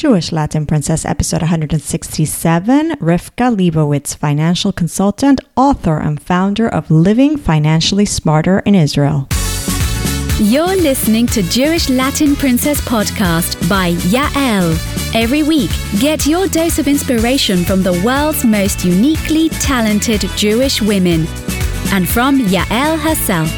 Jewish Latin Princess, episode 167. Rivka Leibowitz, financial consultant, author, and founder of Living Financially Smarter in Israel. You're listening to Jewish Latin Princess podcast by Yael. Every week, get your dose of inspiration from the world's most uniquely talented Jewish women and from Yael herself.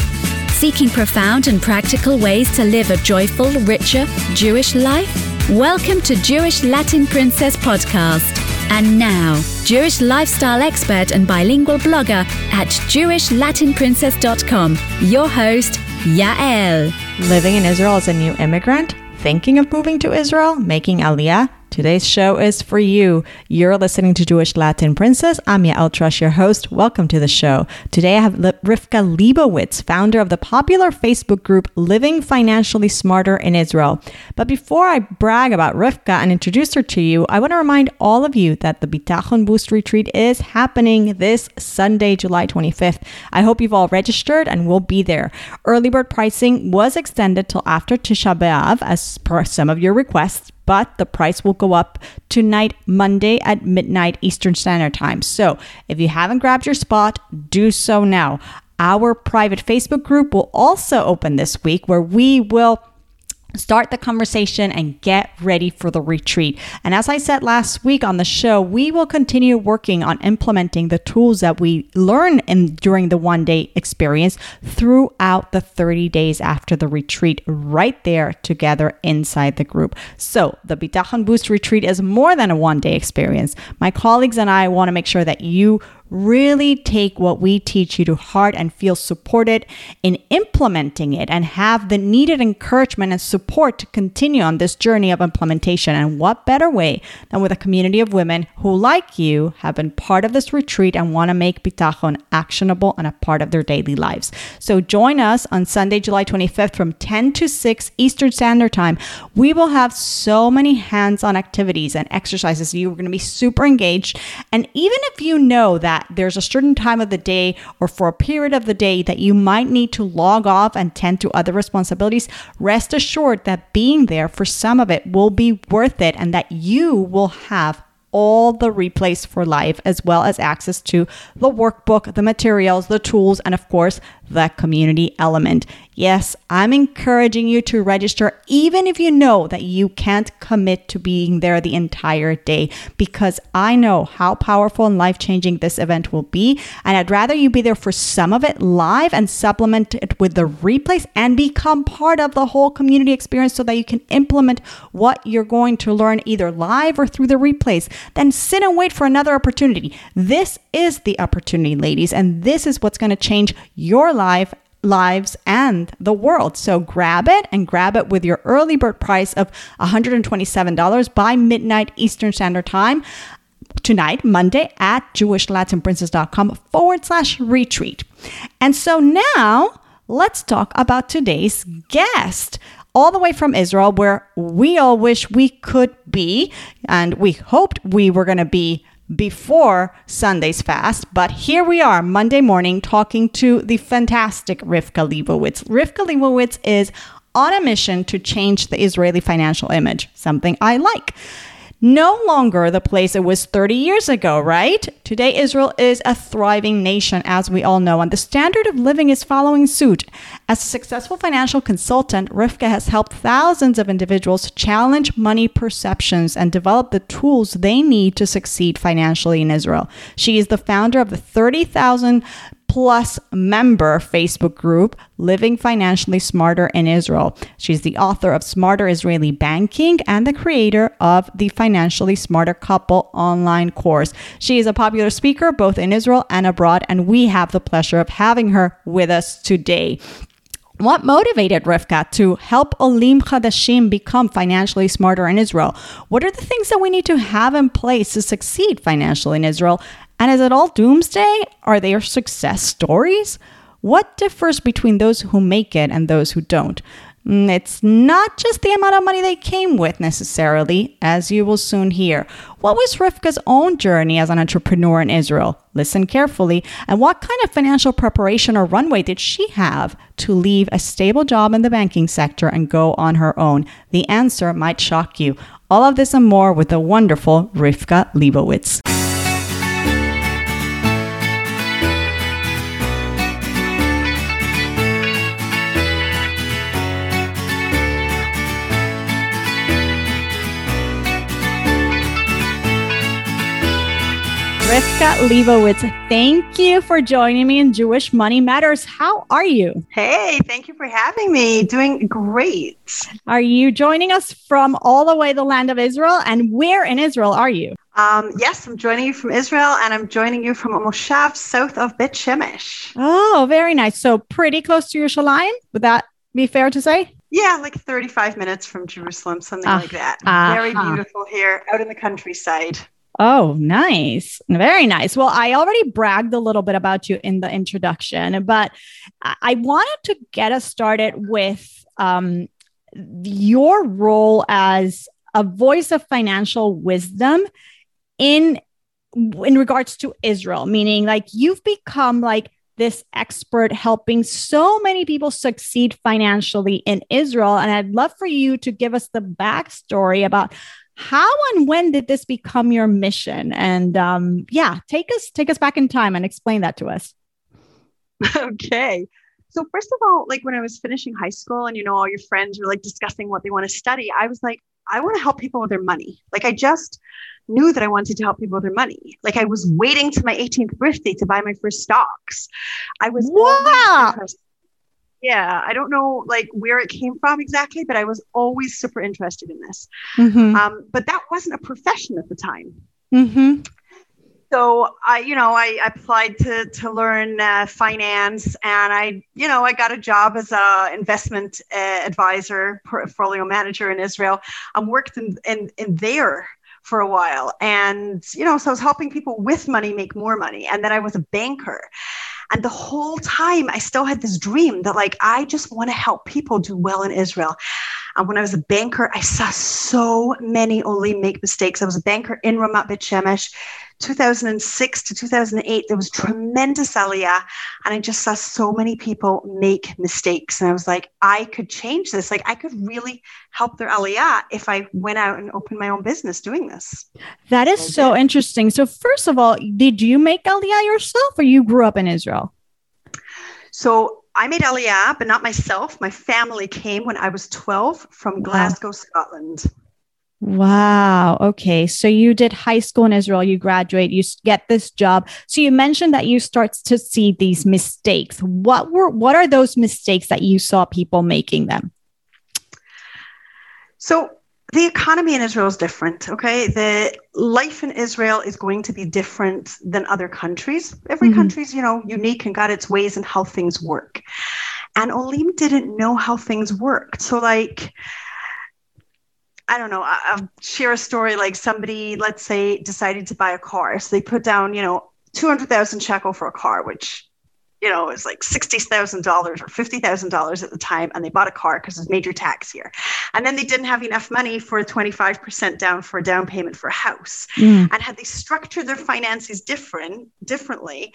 Seeking profound and practical ways to live a joyful, richer Jewish life? Welcome to Jewish Latin Princess Podcast. And now, Jewish lifestyle expert and bilingual blogger at JewishLatinPrincess.com, your host, Yael. Living in Israel as a new immigrant? Thinking of moving to Israel? Making Aliyah? Today's show is for you. You're listening to Jewish Latin Princess. I'm Yael Trusch, your host. Welcome to the show. Today I have Rivka Leibowitz, founder of the popular Facebook group Living Financially Smarter in Israel. But before I brag about Rivka and introduce her to you, I want to remind all of you that the Bitachon Boost Retreat is happening this Sunday, July 25th. I hope you've all registered and will be there. Early bird pricing was extended till after Tisha B'Av as per some of your requests but the price will go up tonight, Monday at midnight Eastern Standard Time. So if you haven't grabbed your spot, do so now. Our private Facebook group will also open this week where we will start the conversation and get ready for the retreat. And as I said last week on the show, we will continue working on implementing the tools that we learn in during the one day experience throughout the 30 days after the retreat right there together inside the group. So, the Bitachon Boost retreat is more than a one day experience. My colleagues and I want to make sure that you really take what we teach you to heart and feel supported in implementing it and have the needed encouragement and support to continue on this journey of implementation. And what better way than with a community of women who, like you, have been part of this retreat and want to make bitachon actionable and a part of their daily lives. So join us on Sunday, July 25th from 10 to 6 Eastern Standard Time. We will have so many hands on activities and exercises. You're going to be super engaged. And even if you know that there's a certain time of the day or for a period of the day that you might need to log off and tend to other responsibilities, rest assured that being there for some of it will be worth it and that you will have all the replays for life, as well as access to the workbook, the materials, the tools, and of course, the community element. Yes, I'm encouraging you to register even if you know that you can't commit to being there the entire day because I know how powerful and life changing this event will be. And I'd rather you be there for some of it live and supplement it with the replays and become part of the whole community experience so that you can implement what you're going to learn either live or through the replays. Then sit and wait for another opportunity. This is the opportunity, ladies, and this is what's going to change your life lives and the world. So grab it and grab it with your early bird price of $127 by midnight Eastern Standard Time tonight, Monday, at jewishlatinprincess.com forward slash retreat. And so now let's talk about today's guest. All the way from Israel, where we all wish we could be, and we hoped we were going to be before Sunday's fast, but here we are Monday morning talking to the fantastic Rivka Leibowitz. Rivka Leibowitz is on a mission to change the Israeli financial image, something I like no longer the place it was 30 years ago, right? Today, Israel is a thriving nation, as we all know, and the standard of living is following suit. As a successful financial consultant, Rivka has helped thousands of individuals challenge money perceptions and develop the tools they need to succeed financially in Israel. She is the founder of the 30,000 plus member Facebook group, Living Financially Smarter in Israel. She's the author of Smarter Israeli Banking and the creator of the Financially Smarter Couple online course. She is a popular speaker both in Israel and abroad, and we have the pleasure of having her with us today. What motivated Rivka to help Olim Chadashim become financially smarter in Israel? What are the things that we need to have in place to succeed financially in Israel? And is it all doomsday? Are there success stories? What differs between those who make it and those who don't? Mm, it's not just the amount of money they came with necessarily, as you will soon hear. What was Rivka's own journey as an entrepreneur in Israel? Listen carefully. And what kind of financial preparation or runway did she have to leave a stable job in the banking sector and go on her own? The answer might shock you. All of this and more with the wonderful Rivka Leibowitz. Rivka Leibowitz, thank you for joining me in Jewish Money Matters. How are you? Hey, thank you for having me. Doing great. Are you joining us from all the way the land of Israel? And where in Israel are you? Um, yes, I'm joining you from Israel and I'm joining you from a moshav south of Bet Shemesh. Oh, very nice. So pretty close to Yerushalayim. Would that be fair to say? Yeah, like 35 minutes from Jerusalem, something uh, like that. Uh, Very beautiful here out in the countryside. Oh, nice. Very nice. Well, I already bragged a little bit about you in the introduction, but I wanted to get us started with um, your role as a voice of financial wisdom in in regards to Israel, meaning like you've become like this expert helping so many people succeed financially in Israel. And I'd love for you to give us the backstory about how and when did this become your mission? And um, yeah take us take us back in time and explain that to us. Okay. So first of all like when i was finishing high school and you know all your friends were like discussing what they want to study i was like i want to help people with their money. Like i just knew that i wanted to help people with their money. Like i was waiting to my 18th birthday to buy my first stocks. I was wow yeah i don't know like where it came from exactly but i was always super interested in this mm-hmm. um, but that wasn't a profession at the time mm-hmm. so i you know i, applied to to learn uh, finance and i you know i got a job as a investment uh, advisor portfolio manager in israel i worked in, in in there for a while and you know so i was helping people with money make more money and then i was a banker and the whole time, I still had this dream that, like, I just want to help people do well in Israel. And when I was a banker, I saw so many Olim make mistakes. I was a banker in Ramat Bet Shemesh. 2006 to 2008, there was tremendous aliyah. And I just saw so many people make mistakes. And I was like, I could change this. Like, I could really help their aliyah if I went out and opened my own business doing this. That is so, so interesting. So, first of all, did you make aliyah yourself or you grew up in Israel? So, I made aliyah, but not myself. My family came when I was 12 from Glasgow, wow. Scotland. Wow. Okay. So you did high school in Israel, you graduate, you get this job. So you mentioned that you start to see these mistakes. What were what are those mistakes that you saw people making them? So the economy in Israel is different. Okay. The life in Israel is going to be different than other countries. Every mm-hmm. country's, you know, unique and got its ways and how things work. And Olim didn't know how things worked. So like I don't know, I'll share a story like somebody, let's say, decided to buy a car. So they put down, you know, 200,000 shekel for a car, which you know, it was like $60,000 or $50,000 at the time. And they bought a car because there's major tax here. And then they didn't have enough money for a 25% down for a down payment for a house. Mm. And had they structured their finances different, differently,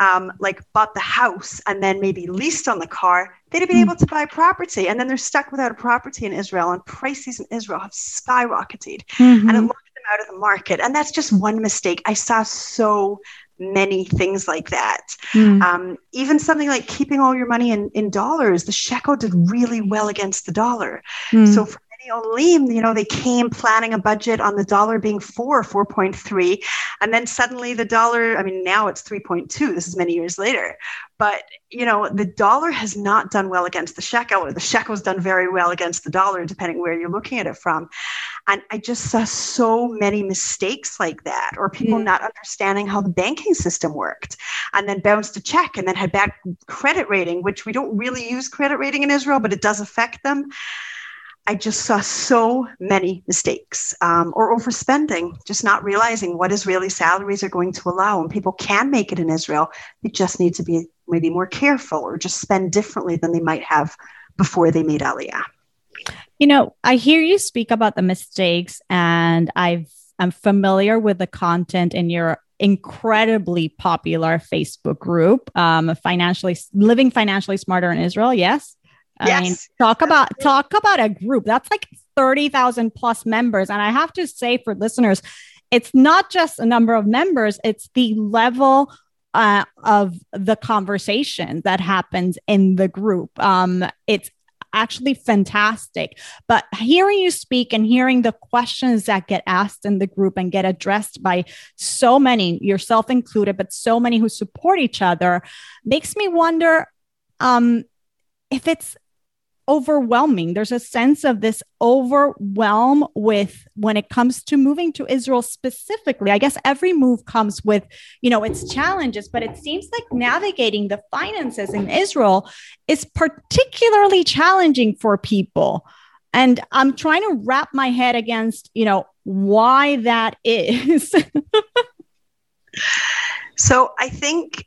um, like bought the house and then maybe leased on the car, they'd have been mm. able to buy property. And then they're stuck without a property in Israel. And prices in Israel have skyrocketed. Mm-hmm. And it locked them out of the market. And that's just one mistake. I saw so many things like that. Mm. Um, even something like keeping all your money in, in dollars, the shekel did really well against the dollar. Mm. So for Olim, you know, they came planning a budget on the dollar being four, 4.3. And then suddenly the dollar, I mean, now it's 3.2. This is many years later. But, you know, the dollar has not done well against the shekel, or the shekel's done very well against the dollar, depending where you're looking at it from. And I just saw so many mistakes like that, or people mm. not understanding how the banking system worked, and then bounced a check and then had bad credit rating, which we don't really use credit rating in Israel, but it does affect them. I just saw so many mistakes um, or overspending, just not realizing what Israeli salaries are going to allow. And people can make it in Israel. They just need to be maybe more careful or just spend differently than they might have before they made Aliyah. You know, I hear you speak about the mistakes, and I've I'm familiar with the content in your incredibly popular Facebook group, um, financially living financially smarter in Israel. Yes. Yes. I mean, talk about talk about a group that's like 30,000 plus members. And I have to say for listeners, it's not just a number of members, it's the level uh, of the conversation that happens in the group. Um, it's actually fantastic. But hearing you speak and hearing the questions that get asked in the group and get addressed by so many, yourself included, but so many who support each other, makes me wonder um, if it's overwhelming. There's a sense of this overwhelm with when it comes to moving to Israel specifically. I guess every move comes with, you know, its challenges, but it seems like navigating the finances in Israel is particularly challenging for people. And I'm trying to wrap my head against, you know, why that is. so I think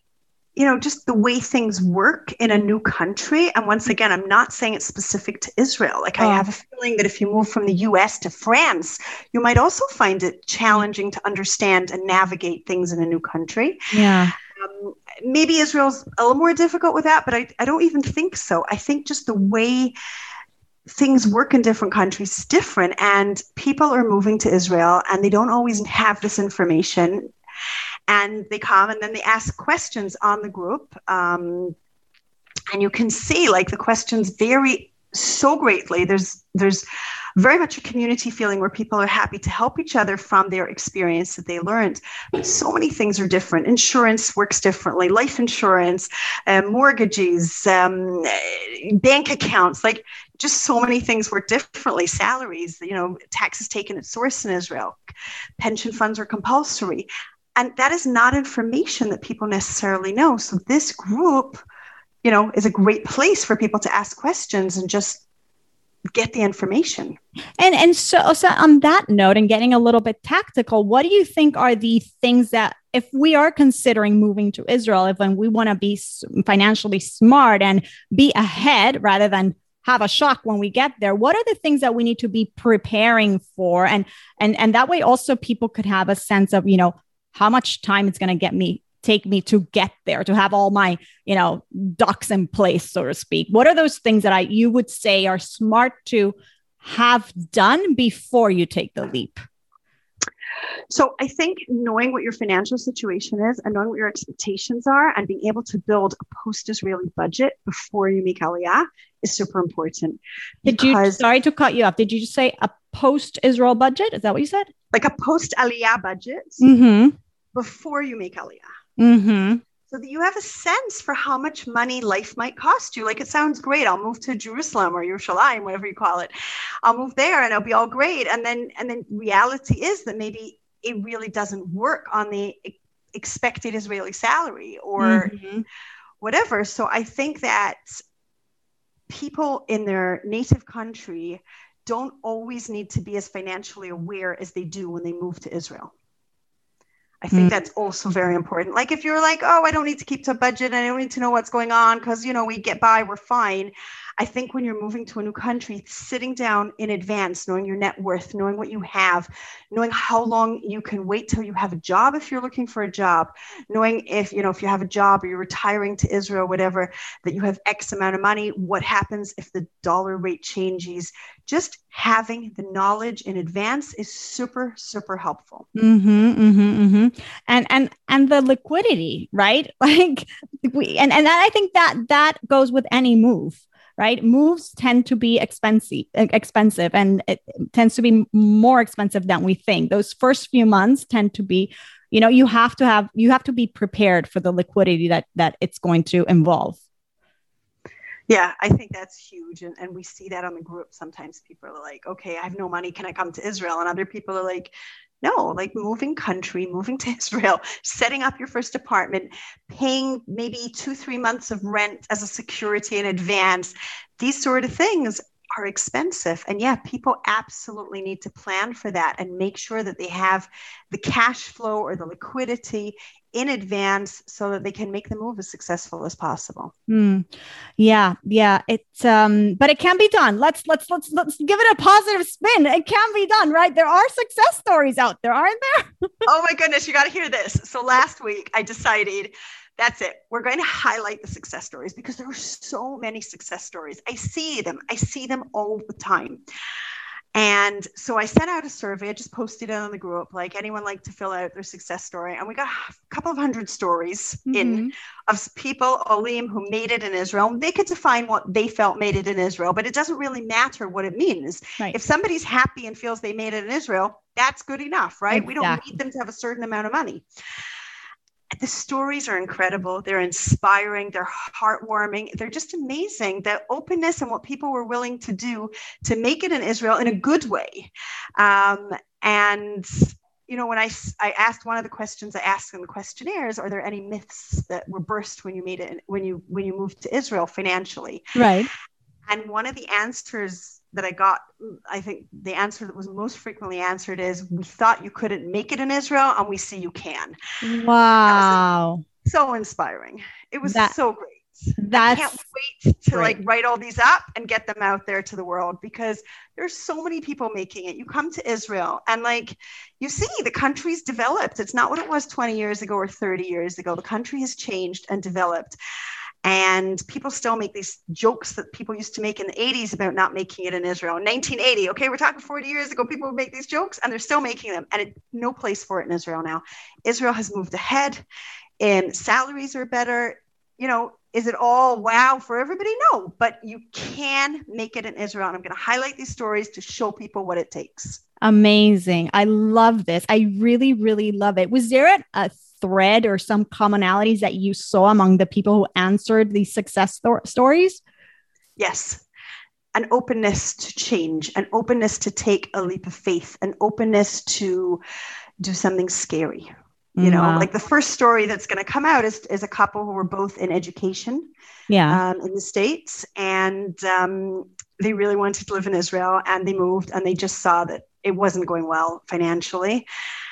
you know, just the way things work in a new country. And once again, I'm not saying it's specific to Israel. Like, oh. I have a feeling that if you move from the US to France, you might also find it challenging to understand and navigate things in a new country. Yeah. Um, maybe Israel's a little more difficult with that, but I, I don't even think so. I think just the way things work in different countries is different and people are moving to Israel and they don't always have this information and they come and then they ask questions on the group um, and you can see like the questions vary so greatly. There's there's very much a community feeling where people are happy to help each other from their experience that they learned. But so many things are different. Insurance works differently. Life insurance uh, mortgages um, bank accounts like just so many things work differently. Salaries you know taxes taken at source in israel. Pension funds are compulsory and that is not information that people necessarily know. So this group you know is a great place for people to ask questions and just get the information. And and so, so on that note and getting a little bit tactical what do you think are the things that if we are considering moving to israel if when we want to be financially smart and be ahead rather than have a shock when we get there what are the things that we need to be preparing for? And and and that way also people could have a sense of you know how much time it's going to get me take me to get there to have all my you know ducks in place so to speak what are those things that i you would say are smart to have done before you take the leap so I think knowing what your financial situation is and knowing what your expectations are and being able to build a post-Israeli budget before you make Aliyah is super important. Did you sorry to cut you off? Did you just say a post-Israel budget? Is that what you said? Like a post-Aliyah budget. Mm-hmm before you make Aliyah. Mm-hmm. So that you have a sense for how much money life might cost you. Like it sounds great. I'll move to Jerusalem or Yerushalayim, whatever you call it. I'll move there and it'll be all great. And then and then reality is that maybe it really doesn't work on the expected Israeli salary or mm-hmm. whatever. So I think that people in their native country don't always need to be as financially aware as they do when they move to Israel. I think mm. that's also very important. Like if you're like, oh, I don't need to keep to a budget and I don't need to know what's going on because you know we get by, we're fine. I think when you're moving to a new country, sitting down in advance, knowing your net worth, knowing what you have, knowing how long you can wait till you have a job if you're looking for a job, knowing if you know if you have a job or you're retiring to Israel, whatever, that you have X amount of money, what happens if the dollar rate changes. Just having the knowledge in advance is super, super helpful. Mm-hmm, mm-hmm, mm-hmm. And and and the liquidity, right? Like we and, and I think that that goes with any move right? Moves tend to be expensive, expensive, and it tends to be more expensive than we think. Those first few months tend to be, you know, you have to have you have to be prepared for the liquidity that that it's going to involve. Yeah, I think that's huge. And, and we see that on the group. Sometimes people are like, okay, I have no money. Can I come to Israel? And other people are like, no, like moving country, moving to Israel, setting up your first apartment, paying maybe two, three months of rent as a security in advance. These sort of things are expensive. And yeah, people absolutely need to plan for that and make sure that they have the cash flow or the liquidity in advance so that they can make the move as successful as possible. Mm. Yeah, yeah. It's um, but it can be done. Let's let's let's let's give it a positive spin. It can be done, right? There are success stories out there, aren't there? oh my goodness, you got to hear this. So last week I decided that's it. We're going to highlight the success stories because there are so many success stories. I see them. I see them all the time. And so I sent out a survey. I just posted it on the group. Like anyone like to fill out their success story, and we got a couple of hundred stories mm-hmm. in of people Olim who made it in Israel. They could define what they felt made it in Israel, but it doesn't really matter what it means. Right. If somebody's happy and feels they made it in Israel, that's good enough, right? Exactly. We don't need them to have a certain amount of money the stories are incredible. They're inspiring. They're heartwarming. They're just amazing. The openness and what people were willing to do to make it in Israel in a good way. Um, and you know, when I, I asked one of the questions I asked in the questionnaires, are there any myths that were burst when you made it when you when you moved to Israel financially? Right. And one of the answers that I got, I think the answer that was most frequently answered is we thought you couldn't make it in Israel and we see you can. Wow. So inspiring. It was that, so great. That's I can't wait to great. like write all these up and get them out there to the world because there's so many people making it. You come to Israel and like you see the country's developed. It's not what it was 20 years ago or 30 years ago. The country has changed and developed. And people still make these jokes that people used to make in the 80s about not making it in Israel. 1980, okay, we're talking 40 years ago, people would make these jokes and they're still making them. And it, no place for it in Israel now. Israel has moved ahead and salaries are better. You know, is it all wow for everybody? No, but you can make it in Israel. And I'm going to highlight these stories to show people what it takes. Amazing. I love this. I really, really love it. Was there a, a thread or some commonalities that you saw among the people who answered these success th- stories? Yes. An openness to change, an openness to take a leap of faith, an openness to do something scary. You know, wow. like the first story that's going to come out is, is a couple who were both in education yeah. Um, in the States. And um, they really wanted to live in Israel and they moved and they just saw that it wasn't going well financially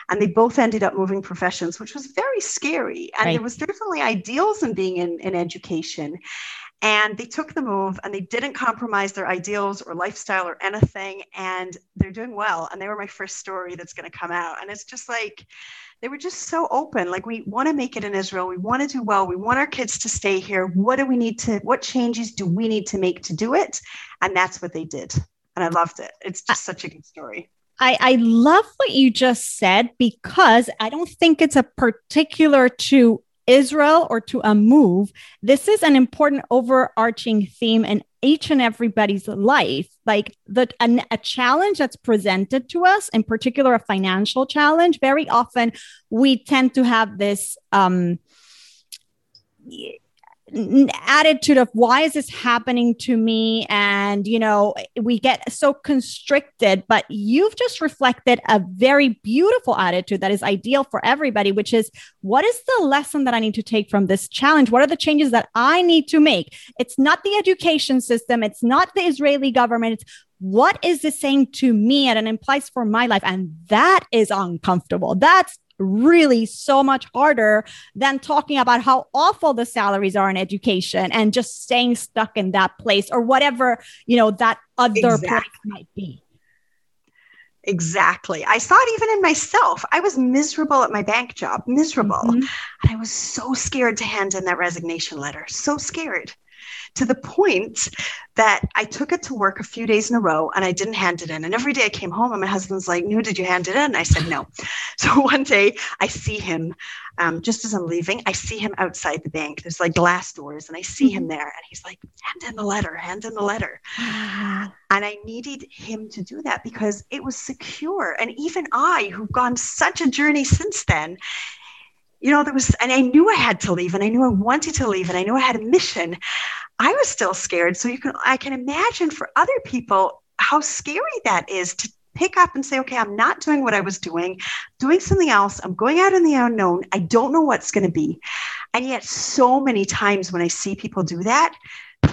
and they both ended up moving professions, which was very scary. And right. there was definitely ideals in being in, in education. And they took the move and they didn't compromise their ideals or lifestyle or anything. And they're doing well. And they were my first story that's going to come out. And it's just like, they were just so open. Like, we want to make it in Israel. We want to do well. We want our kids to stay here. What do we need to, what changes do we need to make to do it? And that's what they did. And I loved it. It's uh, just such a good story. I, I love what you just said because I don't think it's a particular to Israel or to a move. This is an important overarching theme in each and everybody's life. Like the a, a challenge that's presented to us, in particular a financial challenge, very often we tend to have this um attitude of why is this happening to me? And you know we get so constricted but you've just reflected a very beautiful attitude that is ideal for everybody which is what is the lesson that i need to take from this challenge? What are the changes that i need to make? It's not the education system. It's not the israeli government. It's what is this saying to me and it implies for my life? And that is uncomfortable. That's really so much harder than talking about how awful the salaries are in education and just staying stuck in that place or whatever, you know, that other exactly. place might be. Exactly. I saw it even in myself. I was miserable at my bank job, miserable. Mm-hmm. And I was so scared to hand in that resignation letter, so scared to the point that I took it to work a few days in a row and I didn't hand it in. And every day I came home and my husband's like, No, did you hand it in? And I said, No. So one day I see him um, just as I'm leaving, I see him outside the bank. There's like glass doors and I see him mm-hmm. there and he's like, Hand in the letter, hand in the letter. and I needed him to do that because it was secure. And even I, who've gone such a journey since then, you know, there was, and I knew I had to leave and I knew I wanted to leave and I knew I had a mission. I was still scared. So you can, I can imagine for other people how scary that is to pick up and say, okay, I'm not doing what I was doing, doing something else. I'm going out in the unknown. I don't know what's going to be. And yet, so many times when I see people do that,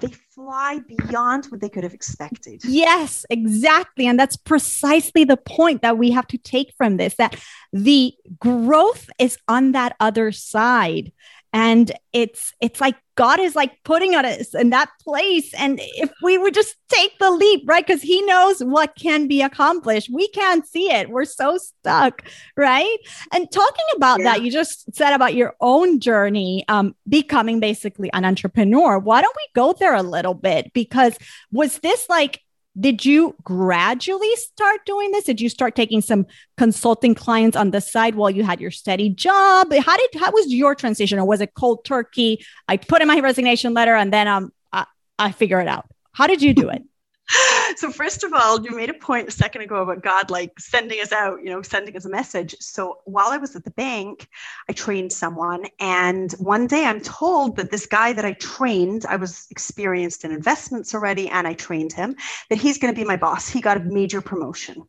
they fly beyond what they could have expected. Yes, exactly. And that's precisely the point that we have to take from this that the growth is on that other side and it's it's like god is like putting us in that place. And if we would just take the leap right? Because he knows what can be accomplished. We can't see it. We're so stuck right? And talking about yeah. that you just said about your own journey um, becoming basically an entrepreneur. Why don't we go there a little bit? Because was this like did you gradually start doing this? Did you start taking some consulting clients on the side while you had your steady job? How did how was your transition, or was it cold turkey? I put in my resignation letter and then um I, I figure it out. How did you do it? so first of all you made a point a second ago about god like sending us out you know sending us a message. So while i was at the bank i trained someone and one day i'm told that this guy that i trained i was experienced in investments already and i trained him that he's going to be my boss. He got a major promotion.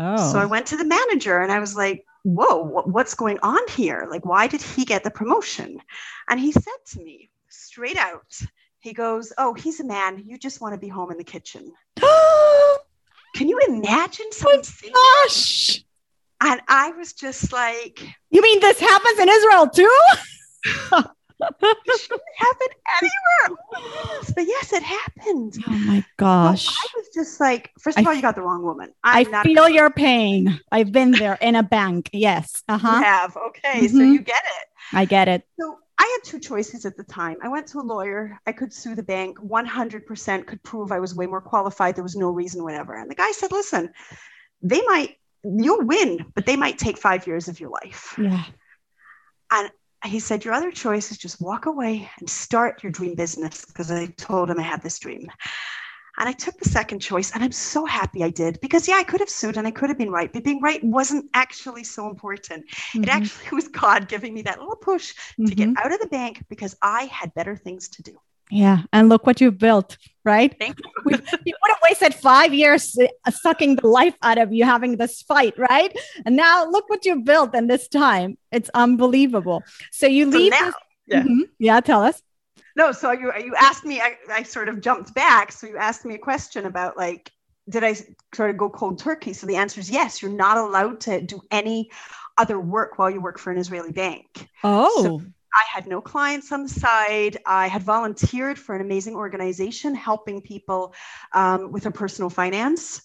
Oh. so i went to the manager and i was like whoa what's going on here? Like why did he get the promotion? And he said to me straight out he goes, Oh, he's a man. You just want to be home in the kitchen. Can you imagine someone saying Gosh. And I was just like, You mean this happens in Israel too? it shouldn't happen anywhere. But yes, it happened. Oh my gosh. I was just like, first of I, all, you got the wrong woman. I'm i feel your pain. I've been there in a bank. Yes. Uh-huh. You have. Okay. Mm-hmm. So you get it. I get it. So I had two choices at the time. I went to a lawyer. I could sue the bank. 100% could prove I was way more qualified. There was no reason, whatever. And the guy said, listen, they might, you'll win, but they might take five years of your life. Yeah. And he said, Your other choice is just walk away and start your dream business because I told him I had this dream. And I took the second choice, and I'm so happy I did because, yeah, I could have sued and I could have been right, but being right wasn't actually so important. Mm-hmm. It actually was God giving me that little push mm-hmm. to get mm-hmm. out of the bank because I had better things to do. Yeah. And look what you've built, right? Thank you. we, you would have wasted five years uh, sucking the life out of you having this fight, right? And now look what you built in this time. It's unbelievable. So you leave. Now, this- yeah. Mm-hmm. yeah. Tell us no so you you asked me I, I sort of jumped back so you asked me a question about like did i sort of go cold turkey so the answer is yes you're not allowed to do any other work while you work for an israeli bank oh so I had no clients on the side. I had volunteered for an amazing organization helping people um, with their personal finance.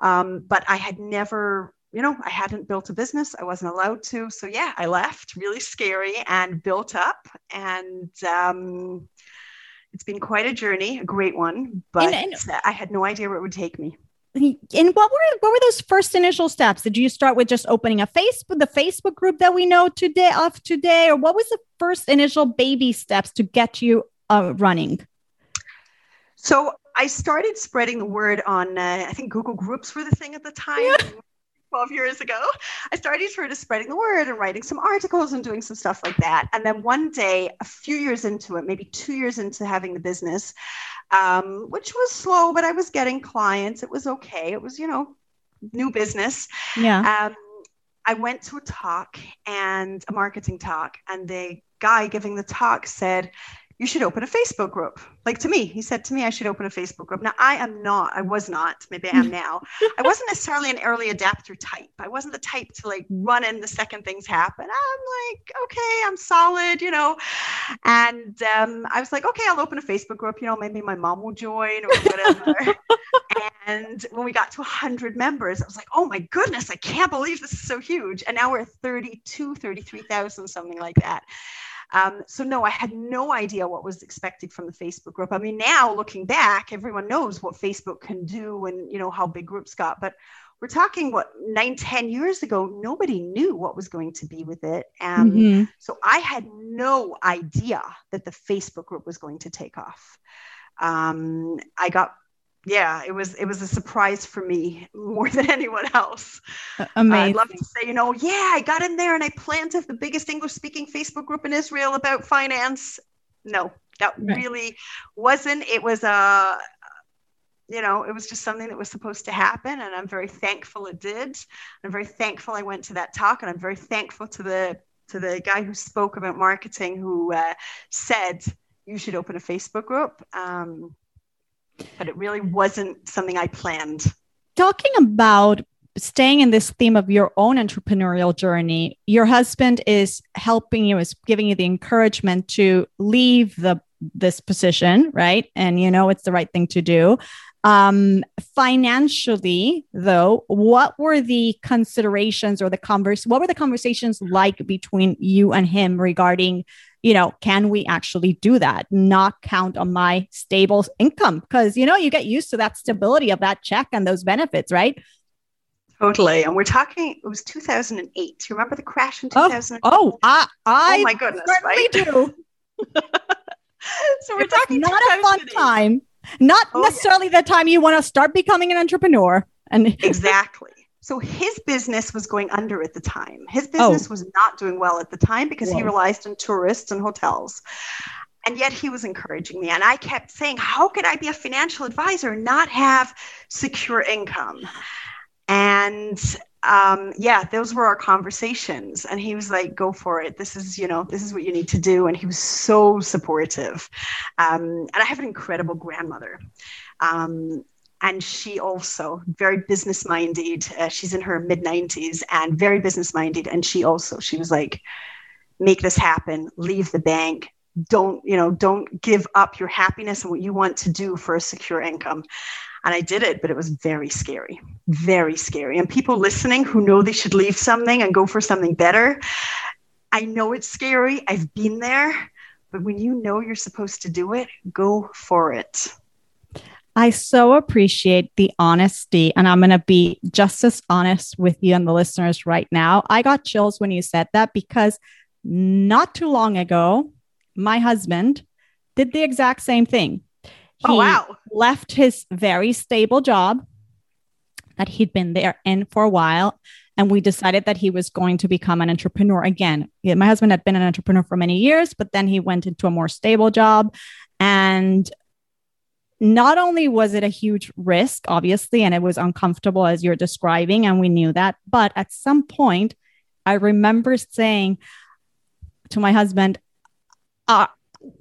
Um, but I had never you know, I hadn't built a business. I wasn't allowed to. So yeah, I left really scary and built up. And um, it's been quite a journey, a great one, but and, and, I had no idea where it would take me. And what were what were those first initial steps? Did you start with just opening a Facebook, the Facebook group that we know today of today, or what was the first initial baby steps to get you uh, running? So I started spreading the word on. Uh, I think Google Groups were the thing at the time. Yeah. 12 years ago, I started sort of spreading the word and writing some articles and doing some stuff like that. And then one day, a few years into it, maybe two years into having the business, um, which was slow, but I was getting clients. It was okay. It was, you know, new business. Yeah. Um, I went to a talk and a marketing talk, and the guy giving the talk said, you should open a Facebook group. Like to me, he said to me, I should open a Facebook group. Now, I am not, I was not, maybe I am now. I wasn't necessarily an early adapter type. I wasn't the type to like run in the second things happen. I'm like, okay, I'm solid, you know. And um, I was like, okay, I'll open a Facebook group. You know, maybe my mom will join or whatever. and when we got to 100 members, I was like, oh my goodness, I can't believe this is so huge. And now we're 32, 33,000, something like that. Um, so no, I had no idea what was expected from the Facebook group. I mean, now looking back, everyone knows what Facebook can do and you know how big groups got, but we're talking what nine, ten years ago, nobody knew what was going to be with it. And mm-hmm. so I had no idea that the Facebook group was going to take off. Um, I got yeah, it was it was a surprise for me more than anyone else. Amazing. Uh, I'd love to say, you know, yeah, I got in there and I planted the biggest English speaking Facebook group in Israel about finance. No, that right. really wasn't. It was a you know, it was just something that was supposed to happen. And I'm very thankful it did. I'm very thankful I went to that talk. And I'm very thankful to the to the guy who spoke about marketing who uh, said you should open a Facebook group. Um, but it really wasn't something I planned. Talking about staying in this theme of your own entrepreneurial journey, your husband is helping you, is giving you the encouragement to leave the this position, right? And you know it's the right thing to do. Um, financially, though, what were the considerations or the converse? What were the conversations like between you and him regarding, you know, can we actually do that? Not count on my stable income because you know you get used to that stability of that check and those benefits, right? Totally. And we're talking, it was 2008. Do you remember the crash in 2008? Oh, oh I, I oh my goodness, right? do. so we're talking not a fun time not oh, necessarily yeah. the time you want to start becoming an entrepreneur and exactly so his business was going under at the time his business oh. was not doing well at the time because he relied on tourists and hotels and yet he was encouraging me and i kept saying how could i be a financial advisor and not have secure income and um, yeah, those were our conversations. And he was like, go for it. This is, you know, this is what you need to do. And he was so supportive. Um, and I have an incredible grandmother. Um, and she also very business minded. Uh, she's in her mid 90s and very business minded. And she also, she was like, make this happen, leave the bank, don't you know don't give up your happiness and what you want to do for a secure income and I did it, but it was very scary, very scary. And people listening who know they should leave something and go for something better, I know it's scary. I've been there, but when you know you're supposed to do it, go for it. I so appreciate the honesty, and I'm going to be just as honest with you and the listeners right now. I got chills when you said that because not too long ago, my husband did the exact same thing. Oh, he oh, wow. left his very stable job that he'd been there in for a while. And we decided that he was going to become an entrepreneur again. My husband had been an entrepreneur for many years, but then he went into a more stable job. And not only was it a huge risk, obviously, and it was uncomfortable as you're describing, and we knew that, but at some point, I remember saying to my husband, uh,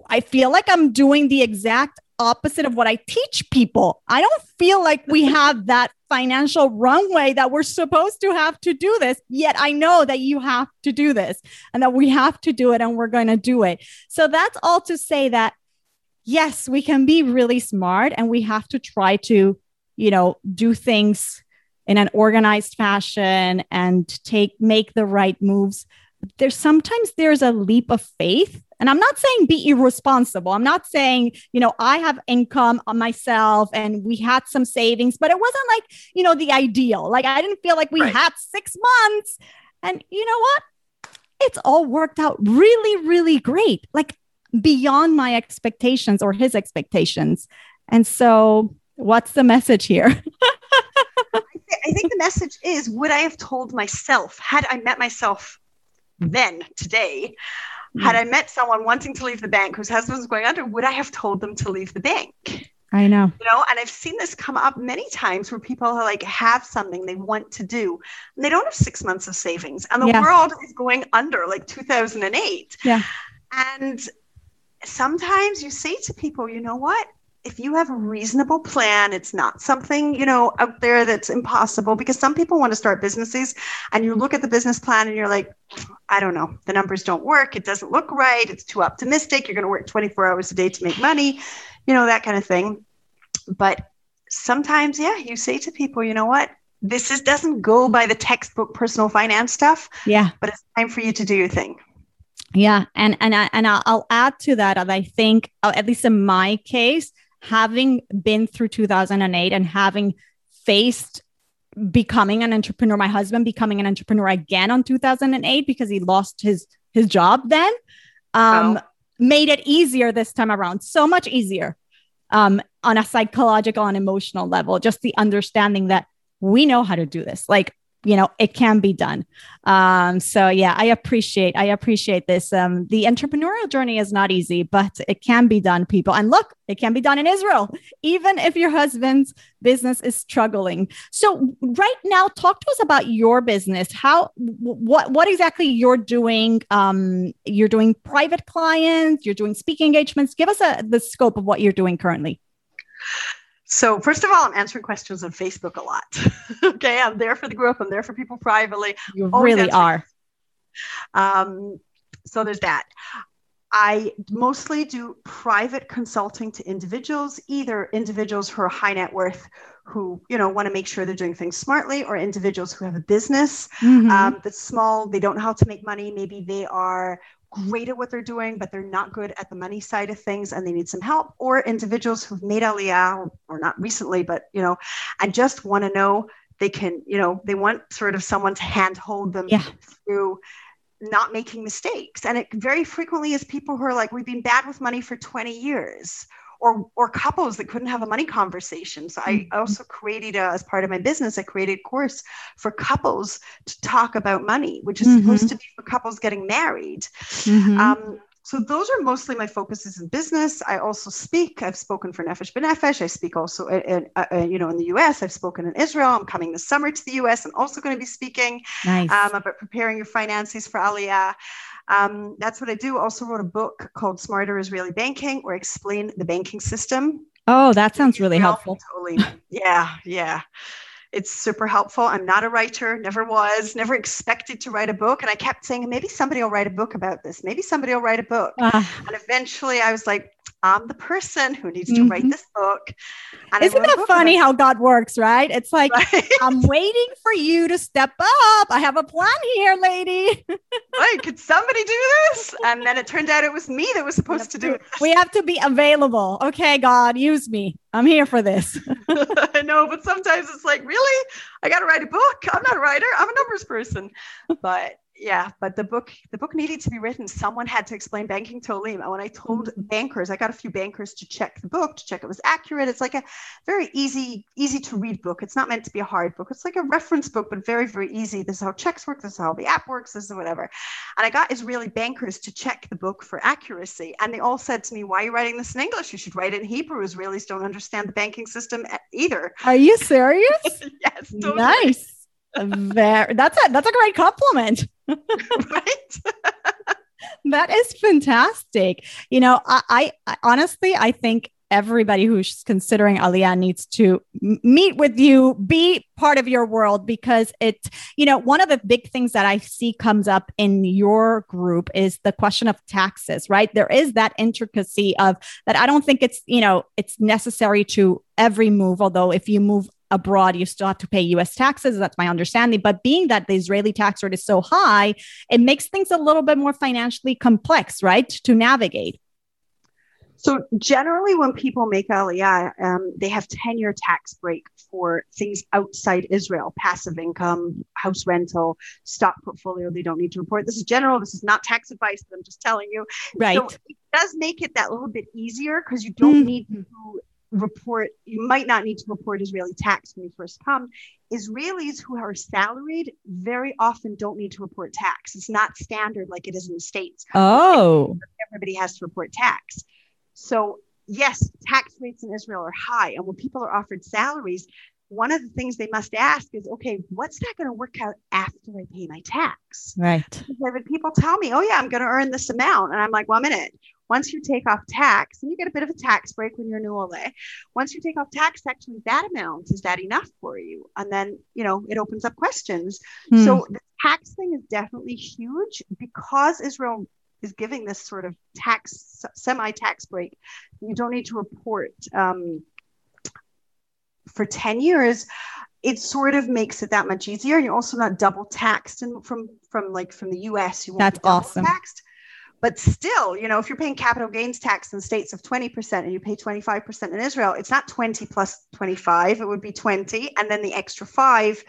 I feel like I'm doing the exact opposite of what I teach people. I don't feel like we have that financial runway that we're supposed to have to do this. Yet I know that you have to do this and that we have to do it and we're going to do it. So that's all to say that yes, we can be really smart and we have to try to, you know, do things in an organized fashion and take make the right moves. There's sometimes there's a leap of faith and I'm not saying be irresponsible. I'm not saying, you know, I have income on myself and we had some savings, but it wasn't like, you know, the ideal. Like I didn't feel like we right. had six months. And you know what? It's all worked out really, really great, like beyond my expectations or his expectations. And so, what's the message here? I think the message is would I have told myself, had I met myself then, today, had hmm. I met someone wanting to leave the bank whose husband was going under, would I have told them to leave the bank? I know. You know, and I've seen this come up many times where people are like have something they want to do and they don't have six months of savings and the yeah. world is going under like 2008. Yeah. And sometimes you say to people, you know what? if you have a reasonable plan, it's not something, you know, out there that's impossible because some people want to start businesses and you look at the business plan and you're like, I don't know, the numbers don't work. It doesn't look right. It's too optimistic. You're going to work 24 hours a day to make money, you know, that kind of thing. But sometimes, yeah, you say to people, you know what? This is doesn't go by the textbook personal finance stuff. Yeah. But it's time for you to do your thing. Yeah, and and I, and I'll add to that. And I think, uh, at least in my case, having been through 2008 and having faced becoming an entrepreneur, my husband becoming an entrepreneur again on 2008 because he lost his his job then, um, wow. made it easier this time around. So much easier um, on a psychological and emotional level. Just the understanding that we know how to do this. Like you know it can be done. Um, so yeah i appreciate i appreciate this. Um, the entrepreneurial journey is not easy but it can be done people. And look it can be done in israel even if your husband's business is struggling. So right now talk to us about your business. How what what exactly you're doing? Um, you're doing private clients you're doing speaking engagements. Give us a the scope of what you're doing currently so first of all, I'm answering questions on Facebook a lot. okay, I'm there for the group. I'm there for people privately. You really are. Um, so there's that. I mostly do private consulting to individuals, either individuals who are high net worth who you know want to make sure they're doing things smartly or individuals who have a business mm-hmm. um, that's small they don't know how to make money maybe they are great at what they're doing but they're not good at the money side of things and they need some help or individuals who've made aliyah or not recently but you know and just want to know they can you know they want sort of someone to handhold them yeah. through not making mistakes. And it very frequently is people who are like, we've been bad with money for 20 years. Or, or couples that couldn't have a money conversation. So I mm-hmm. also created, a, as part of my business, I created a course for couples to talk about money, which is mm-hmm. supposed to be for couples getting married. Mm-hmm. Um, so those are mostly my focuses in business. I also speak. I've spoken for Nefesh B'Nefesh. I speak also, in, in uh, you know, in the U.S. I've spoken in Israel. I'm coming this summer to the U.S. I'm also going to be speaking nice. um, about preparing your finances for Aliyah. Um, that's what I do. Also wrote a book called Smarter Israeli Banking, where I explain the banking system. Oh, that sounds really helpful. Totally. Yeah, yeah. It's super helpful. I'm not a writer, never was, never expected to write a book. And I kept saying, maybe somebody will write a book about this. Maybe somebody will write a book. Uh, and eventually I was like, I'm the person who needs to mm-hmm. write this book. And Isn't that funny how God works, right? It's like, right? I'm waiting for you to step up. I have a plan here, lady. Like, could somebody do this? And then it turned out it was me that was supposed to do it. We have to be available. Okay, God, use me. I'm here for this. I know, but sometimes it's like, really? I got to write a book. I'm not a writer. I'm a numbers person. But yeah, but the book the book needed to be written. Someone had to explain banking to Olim. And when I told mm-hmm. bankers, I got a few bankers to check the book to check it was accurate. It's like a very easy easy to read book. It's not meant to be a hard book. It's like a reference book, but very very easy. This is how checks work. This is how the app works. This is whatever. And I got Israeli bankers to check the book for accuracy, and they all said to me, "Why are you writing this in English? You should write it in Hebrew. Israelis don't understand the banking system either." Are you serious? yes. Totally. Nice. Very, that's a that's a great compliment. right. that is fantastic. You know, I, I honestly I think everybody who's considering Aliyah needs to meet with you, be part of your world because it's, you know, one of the big things that I see comes up in your group is the question of taxes, right? There is that intricacy of that. I don't think it's, you know, it's necessary to every move, although if you move abroad, you still have to pay US taxes. That's my understanding. But being that the Israeli tax rate is so high, it makes things a little bit more financially complex, right? To navigate. So generally, when people make Aliyah, um, they have 10-year tax break for things outside Israel, passive income, house rental, stock portfolio. They don't need to report. This is general. This is not tax advice, but I'm just telling you. Right. So it does make it that little bit easier because you don't mm-hmm. need to report, you might not need to report Israeli tax when you first come. Israelis who are salaried very often don't need to report tax. It's not standard like it is in the States. Oh. Everybody has to report tax. So, yes, tax rates in Israel are high. And when people are offered salaries, one of the things they must ask is, okay, what's that going to work out after I pay my tax? Right. Because people tell me, oh, yeah, I'm going to earn this amount. And I'm like, one minute, once you take off tax, and you get a bit of a tax break when you're new Ole, once you take off tax, actually that amount is that enough for you? And then, you know, it opens up questions. Hmm. So the tax thing is definitely huge because Israel is giving this sort of tax semi-tax break. You don't need to report um, for 10 years it sort of makes it that much easier and you're also not double taxed and from from like from the us you won't that's awesome taxed but still, you know, if you're paying capital gains tax in states of 20% and you pay 25% in Israel, it's not 20 plus 25, it would be 20. And then the extra five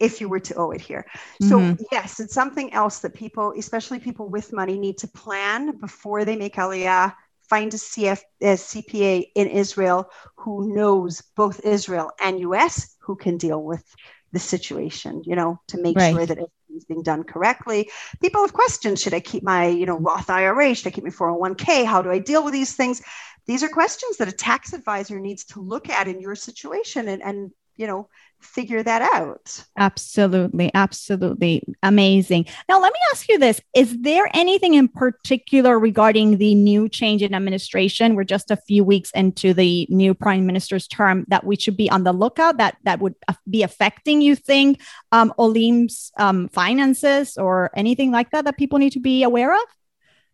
if you were to owe it here. So, mm-hmm. yes, it's something else that people, especially people with money, need to plan before they make Aliyah. Find a, CF, a CPA in Israel who knows both Israel and US who can deal with the situation, you know, to make right. sure that everything's being done correctly. People have questions. Should I keep my, you know, Roth IRA? Should I keep my 401k? How do I deal with these things? These are questions that a tax advisor needs to look at in your situation and, and you know, figure that out. Absolutely. Absolutely. Amazing. Now, let me ask you this Is there anything in particular regarding the new change in administration? We're just a few weeks into the new prime minister's term that we should be on the lookout that, that would be affecting, you think, um, Olim's um, finances or anything like that that people need to be aware of?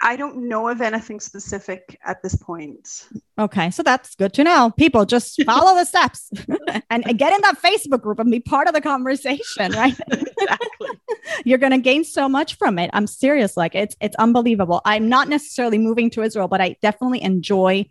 I don't know of anything specific at this point. Okay, so that's good to know. People just follow the steps and, and get in that Facebook group and be part of the conversation, right? exactly. You're going to gain so much from it. I'm serious, like it's it's unbelievable. I'm not necessarily moving to Israel, but I definitely enjoy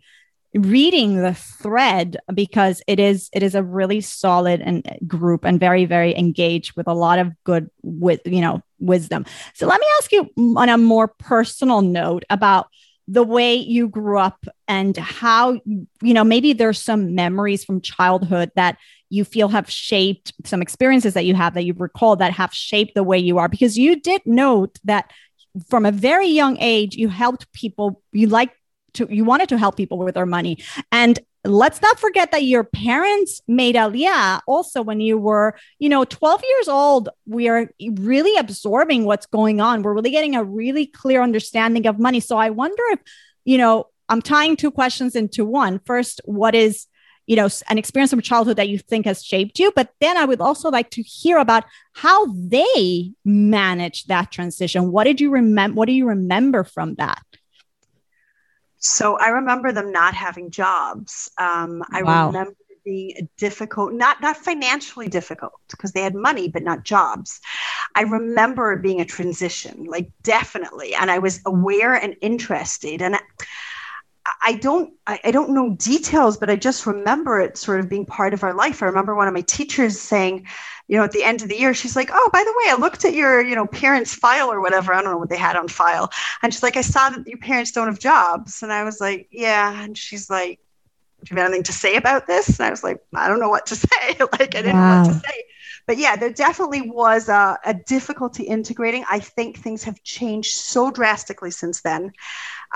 reading the thread because it is it is a really solid and uh, group and very very engaged with a lot of good with you know wisdom. So let me ask you on a more personal note about the way you grew up and how you know maybe there's some memories from childhood that you feel have shaped some experiences that you have that you recall that have shaped the way you are. Because you did note that from a very young age you helped people you like to you wanted to help people with their money. And let's not forget that your parents made aliyah also when you were you know 12 years old. We are really absorbing what's going on. We're really getting a really clear understanding of money. So i wonder if you know i'm tying two questions into one. First what is you know an experience from childhood that you think has shaped you? But then i would also like to hear about how they managed that transition. What did you remember what do you remember from that so I remember them not having jobs. Um, I wow. remember being difficult, not not financially difficult because they had money but not jobs. I remember it being a transition, like definitely, and I was aware and interested. And I don't I, don't know details, but I just remember it sort of being part of our life. I remember one of my teachers saying, you know, at the end of the year, she's like, "Oh, by the way, I looked at your, you know, parents' file or whatever. I don't know what they had on file." And she's like, "I saw that your parents don't have jobs." And I was like, "Yeah." And she's like, "Do you have anything to say about this?" And I was like, "I don't know what to say. like, I didn't wow. know what to say." But yeah, there definitely was a, a difficulty integrating. I think things have changed so drastically since then.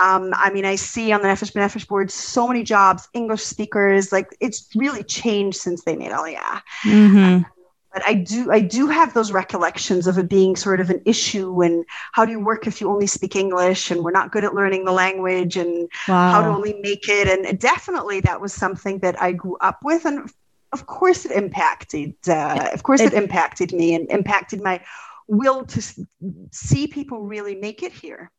Um, I mean, I see on the Nefesh B'Nefesh board so many jobs, English speakers, like it's really changed since they made Aliyah. Mm-hmm but I do I do have those recollections of it being sort of an issue and how do you work if you only speak English and we're not good at learning the language and wow. how to only make it and definitely that was something that I grew up with and of course it impacted uh, of course it, it impacted me and impacted my will to see people really make it here.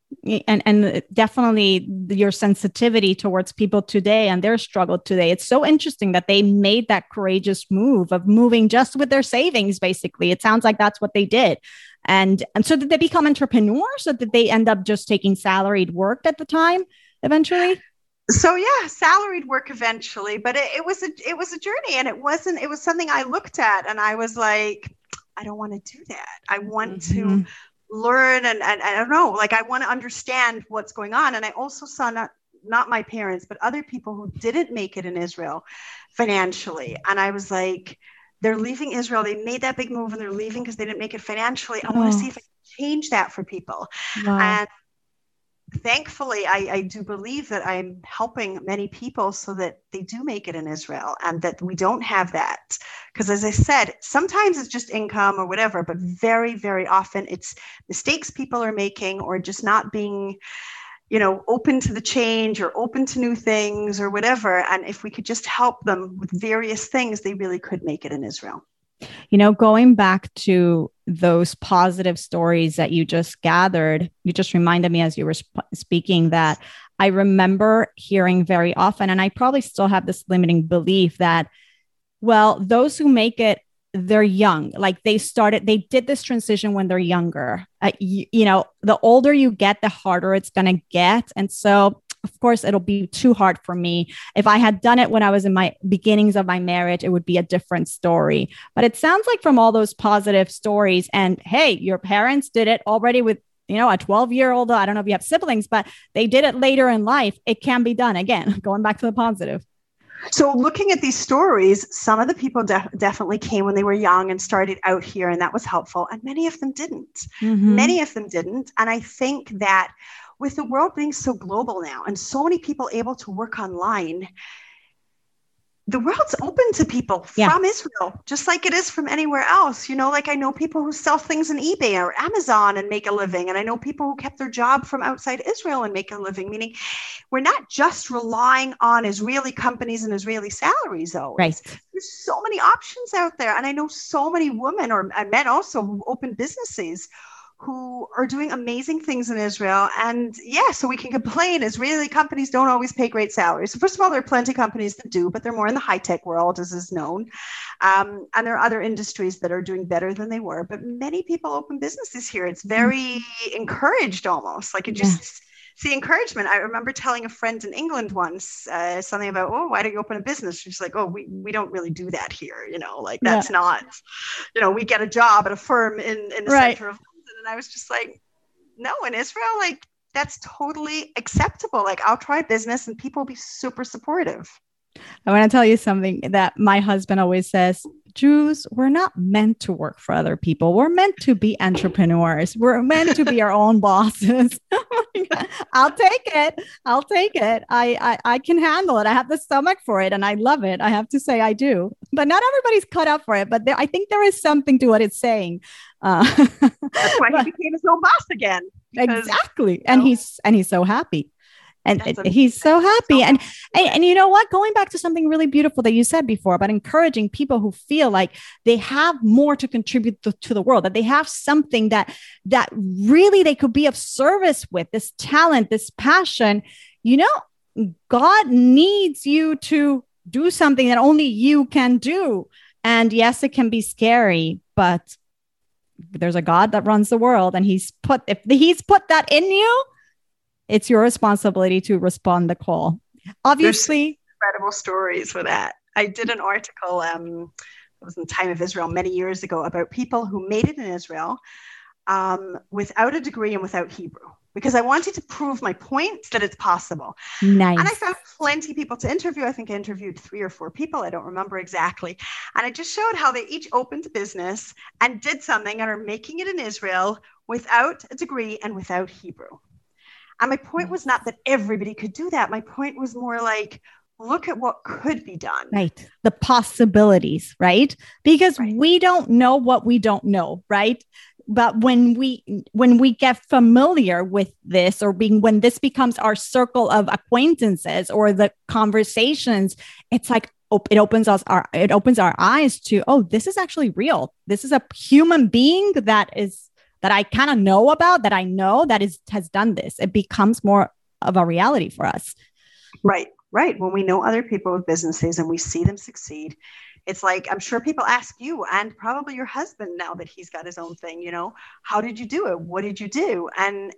And and definitely your sensitivity towards people today and their struggle today. It's so interesting that they made that courageous move of moving just with their savings basically. It sounds like that's what they did. And and so did they become entrepreneurs or did they end up just taking salaried work at the time eventually? So yeah salaried work eventually but it, it was a it was a journey and it wasn't it was something i looked at and i was like I don't want to do that. I want mm-hmm. to learn and, and, and I don't know, like I want to understand what's going on. And I also saw not not my parents, but other people who didn't make it in Israel financially. And I was like, they're leaving Israel. They made that big move and they're leaving because they didn't make it financially. I oh. want to see if I can change that for people. Wow. And thankfully, I, I, do believe that I'm helping many people so that they do make it in Israel and that we don't have that. Because as I said, sometimes it's just income or whatever, but very, very often it's mistakes people are making or just not being you know open to the change or open to new things or whatever and if we could just help them with various things they really could make it in israel you know, going back to those positive stories that you just gathered, you just reminded me as you were sp- speaking that I remember hearing very often, and I probably still have this limiting belief that, well, those who make it, they're young. Like they started, they did this transition when they're younger. Uh, you, you know, the older you get, the harder it's going to get. And so of course it'll be too hard for me if i had done it when i was in my beginnings of my marriage it would be a different story but it sounds like from all those positive stories and hey your parents did it already with you know a 12 year old i don't know if you have siblings but they did it later in life it can be done again going back to the positive so, looking at these stories, some of the people de- definitely came when they were young and started out here, and that was helpful. And many of them didn't. Mm-hmm. Many of them didn't. And I think that with the world being so global now and so many people able to work online, the world's open to people yeah. from Israel, just like it is from anywhere else. You know, like I know people who sell things on eBay or Amazon and make a living. And I know people who kept their job from outside Israel and make a living, meaning we're not just relying on Israeli companies and Israeli salaries, though. Right. There's so many options out there. And I know so many women or uh, men also who open businesses who are doing amazing things in Israel. And yeah, so we can complain Israeli companies don't always pay great salaries. So first of all, there are plenty of companies that do, but they're more in the high tech world, as is known. Um, and there are other industries that are doing better than they were. But many people open businesses here. It's very encouraged almost. Like it just yeah see encouragement. I remember telling a friend in England once uh, something about, oh, why don't you open a business? She's like, oh, we, we don't really do that here. You know, like that's yeah. not, you know, we get a job at a firm in, in the right. center of. And I was just like, no, in Israel, like that's totally acceptable. Like I'll try business and people will be super supportive. I want to tell you something that my husband always says Jews, we're not meant to work for other people. We're meant to be entrepreneurs. We're meant to be our own bosses. I'll take it. I'll take it. I, I, I can handle it. I have the stomach for it and I love it. I have to say I do. But not everybody's cut up for it. But there, I think there is something to what it's saying. Uh, That's why he became his own boss again. Because, exactly. You know, and he's and he's so happy and he's so happy. And, and and you know what? Going back to something really beautiful that you said before about encouraging people who feel like they have more to contribute to, to the world that they have something that that really they could be of service with this talent this passion you know god needs you to do something that only you can do. And yes it can be scary but there's a god that runs the world and he's put if he's put that in you it's your responsibility to respond the call. Obviously, There's incredible stories for that. I did an article. Um, it was in the Times of Israel many years ago about people who made it in Israel um, without a degree and without Hebrew because I wanted to prove my point that it's possible. Nice. And I found plenty of people to interview. I think I interviewed three or four people. I don't remember exactly. And I just showed how they each opened a business and did something and are making it in Israel without a degree and without Hebrew. And my point was not that everybody could do that. My point was more like, look at what could be done. Right. The possibilities, right? Because right. we don't know what we don't know, right? But when we when we get familiar with this or being when this becomes our circle of acquaintances or the conversations, it's like it opens us our it opens our eyes to oh this is actually real. This is a human being that is that I kind of know about that I know that is has done this. It becomes more of a reality for us. Right, right. When we know other people with businesses and we see them succeed, it's like I'm sure people ask you and probably your husband now that he's got his own thing, you know, how did you do it? What did you do? And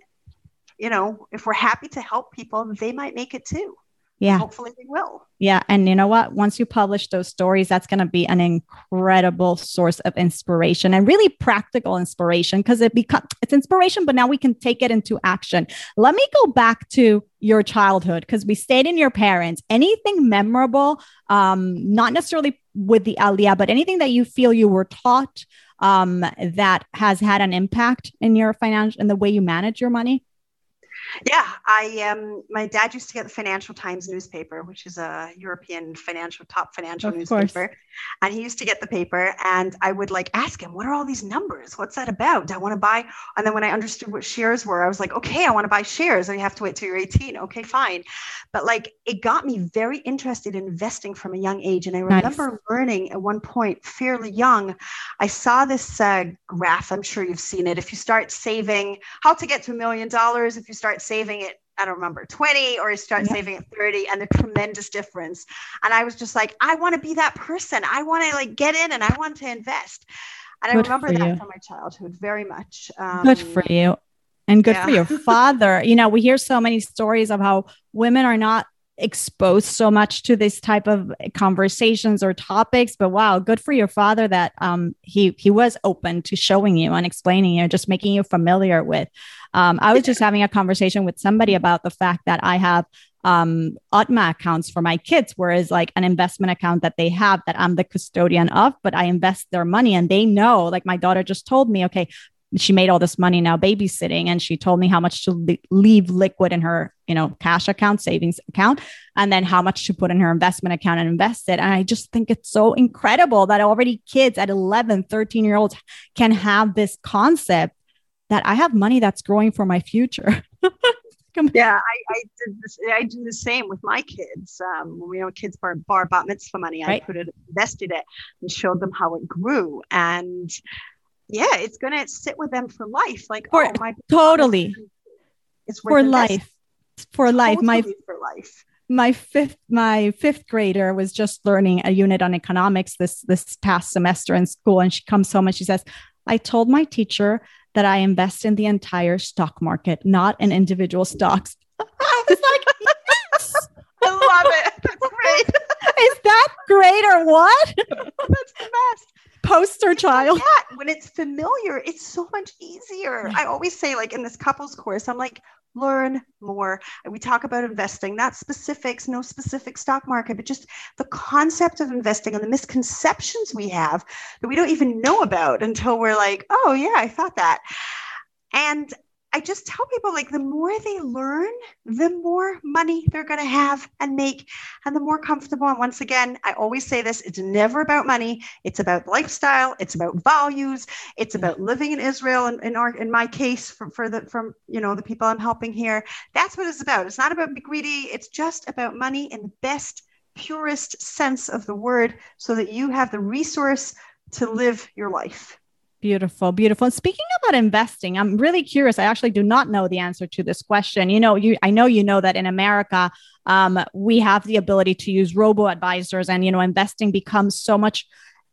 you know, if we're happy to help people, they might make it too yeah. Hopefully we will. Yeah and you know what? Once you publish those stories that's going to be an incredible source of inspiration and really practical inspiration because it becomes it's inspiration but now we can take it into action. Let me go back to your childhood because we stayed in your parents. Anything memorable um not necessarily with the aliyah but anything that you feel you were taught um that has had an impact in your financial in the way you manage your money yeah, I um, my dad used to get the Financial Times newspaper, which is a European financial top financial of newspaper, course. and he used to get the paper, and I would like ask him, "What are all these numbers? What's that about? I want to buy." And then when I understood what shares were, I was like, "Okay, I want to buy shares." And you have to wait till you're 18. Okay, fine, but like it got me very interested in investing from a young age, and I remember nice. learning at one point, fairly young, I saw this uh, graph. I'm sure you've seen it. If you start saving, how to get to a million dollars if you start start saving it I don't remember 20 or you start yeah. saving at 30 and the tremendous difference. And I was just like, I want to be that person. I want to like get in and I want to invest. And good I remember that you. from my childhood very much. Um, good for you. And good yeah. for your father. you know, we hear so many stories of how women are not exposed so much to this type of conversations or topics but wow good for your father that um, he he was open to showing you and explaining you just making you familiar with. Um, i was just having a conversation with somebody about the fact that i have um Utma accounts for my kids, whereas like an investment account that they have that I'm the custodian of, but I invest their money and they know, like my daughter just told me, okay, she made all this money now babysitting and she told me how much to li- leave liquid in her you know cash account savings account and then how much to put in her investment account and invest it and i just think it's so incredible that already kids at 11 13 year olds can have this concept that i have money that's growing for my future yeah, I, I, did this. I do the same with my kids. Um, when we know kids bar, bar bat mitzvah money, right. I put it, invested it, and showed them how it grew. And yeah, it's going to sit with them for life. Like, for, oh, my totally. It's for life. For life. My for life my fifth my fifth grader was just learning a unit on economics this this past semester in school and she comes home and she says i told my teacher that i invest in the entire stock market not in individual stocks i was like yes. i love it that's great is that great or what that's the best poster child yeah when it's familiar it's so much easier i always say like in this couples course i'm like learn more. We talk about investing, not specifics, no specific stock market, but just the concept of investing and the misconceptions we have that we don't even know about until we're like, oh, yeah, I thought that. And I just tell people like the more they learn, the more money they're going to have and make, and the more comfortable. And once again, I always say this it's never about money, it's about lifestyle, it's about values, it's about living in Israel. And in, our, in my case, for, for the from you know the people I'm helping here, that's what it's about. It's not about be greedy, it's just about money in the best, purest sense of the word, so that you have the resource to live your life. Beautiful, beautiful. And speaking about investing, I'm really curious. I actually do not know the answer to this question. You know, you I know you know that in America, um, we have the ability to use robo advisors, and you know, investing becomes so much.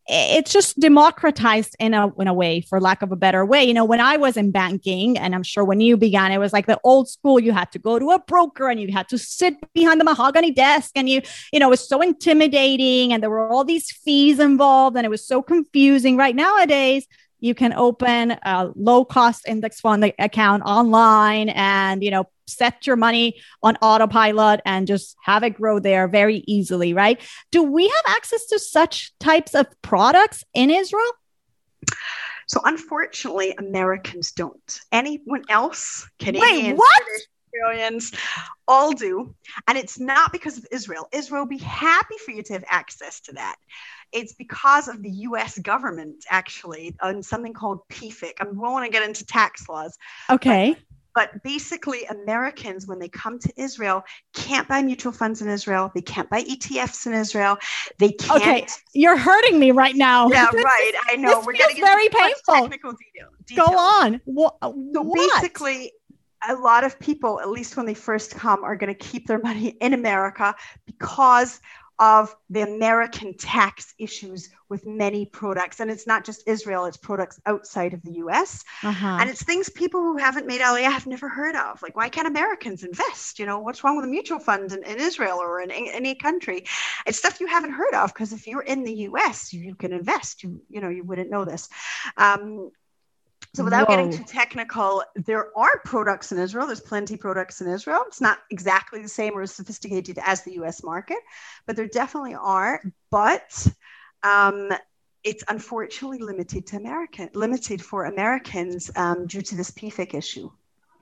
It's just democratized in a in a way, for lack of a better way. You know, when I was in banking, and I'm sure when you began, it was like the old school. You had to go to a broker, and you had to sit behind the mahogany desk, and you, you know, it was so intimidating, and there were all these fees involved, and it was so confusing. Right nowadays you can open a low cost index fund account online and you know set your money on autopilot and just have it grow there very easily right do we have access to such types of products in israel so unfortunately americans don't anyone else canadians Wait, what? Australians all do. And it's not because of Israel. Israel will be happy for you to have access to that. It's because of the US government, actually, on something called PFIC. I won't want to get into tax laws. Okay. But, but basically, Americans, when they come to Israel, can't buy mutual funds in Israel. They can't buy ETFs in Israel. They can't. Okay, you're hurting me right now. Yeah, right. I know. We're getting very painful. Technical detail, Go on. What, so what? basically, a lot of people, at least when they first come, are going to keep their money in America because of the American tax issues with many products. And it's not just Israel, it's products outside of the US. Uh-huh. And it's things people who haven't made Aliyah have never heard of. Like, why can't Americans invest? You know, what's wrong with a mutual fund in, in Israel or in, in, any country? It's stuff you haven't heard of because if you're in the US, you, you, can invest. You, you know, you wouldn't know this. Um, so without Whoa. getting too technical, there are products in Israel. There's plenty products in Israel. It's not exactly the same or as sophisticated as the US market, but there definitely are. But um, it's unfortunately limited to American, limited for Americans um, due to this PFIC issue.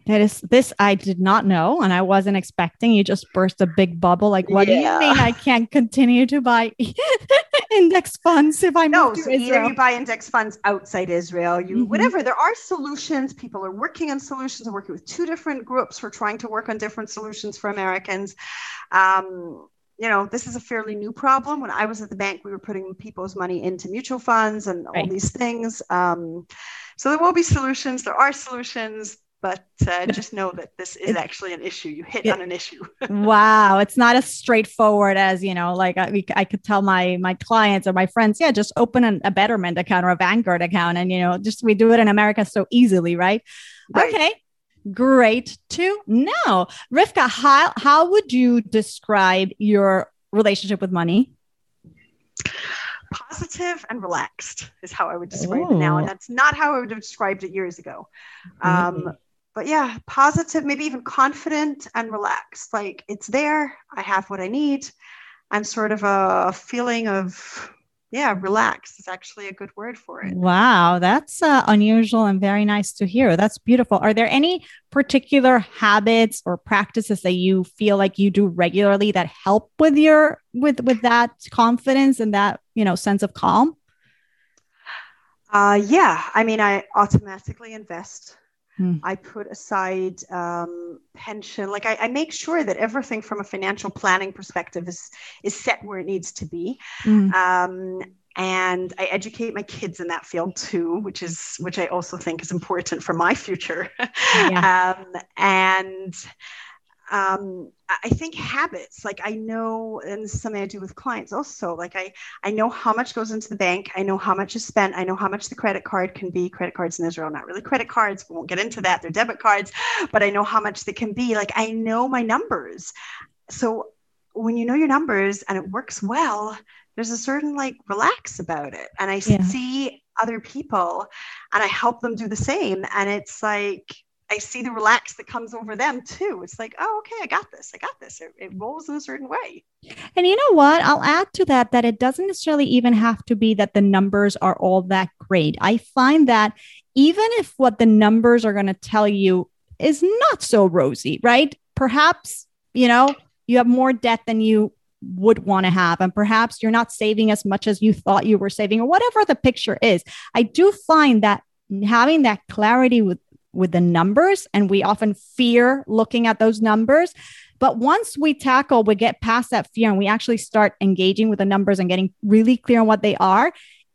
That is this I did not know and I wasn't expecting. You just burst a big bubble. Like, what yeah. do you mean I can't continue to buy index funds if I no, move to so Israel? Either you buy index funds outside Israel, you mm-hmm. whatever. There are solutions. People are working on solutions. I'm working with two different groups. We're trying to work on different solutions for Americans. Um, you know, this is a fairly new problem. When I was at the bank, we were putting people's money into mutual funds and all these things. Um, so there will be solutions. There are solutions but uh, just know that this is actually an issue. You hit it, on an issue. wow, it's not as straightforward as you know. Like I, I could tell my my clients or my friends, yeah, just open an, a Betterment account or a Vanguard account, and you know, just we do it in America so easily, right? right. Okay, great to know, Rivka. How how would you describe your relationship with money? positive and relaxed is how I would describe Ooh. it now. And that's not how I would have described it years ago. Um, but yeah, positive, maybe even confident and relaxed. Like it's there. I have what I need. And sort of a feeling of, yeah, relaxed is actually a good word for it. Wow. That's uh, unusual and very nice to hear. That's beautiful. Are there any particular habits or practices that you feel like you do regularly that help with your, with, with that confidence and that, you know, sense of calm? Uh, yeah. I mean, I automatically invest Hmm. I put aside um, pension. Like I, I, make sure that everything from a financial planning perspective is is set where it needs to be. Hmm. Um, and I educate my kids in that field too, which is which I also think is important for my future. Yeah. um, and um, I think habits, like I know, and this is something I do with clients also. Like I, I know how much goes into the bank. I know how much is spent. I know how much the credit card can be. Credit cards in Israel, not really credit cards. We won't get into that. They're debit cards, but I know how much they can be. Like I know my numbers. So when you know your numbers and it works well, there's a certain like relax about it. And I yeah. see other people and I help them do the same. And it's like, I see the relax that comes over them too. It's like, oh, okay, I got this. I got this. It, it, rolls in a certain way. And you know what? I'll add to that that it doesn't necessarily even have to be that the numbers are all that great. I find that even if what the numbers are going to tell you is not so rosy, right? Perhaps, you know, you have more debt than you would want to have and perhaps you're not saving as much as you thought you were saving or whatever the picture is i do find that having that clarity with with the numbers and we often fear looking at those numbers but once we tackle we get past that fear and we actually start engaging with the numbers and getting really clear on what they are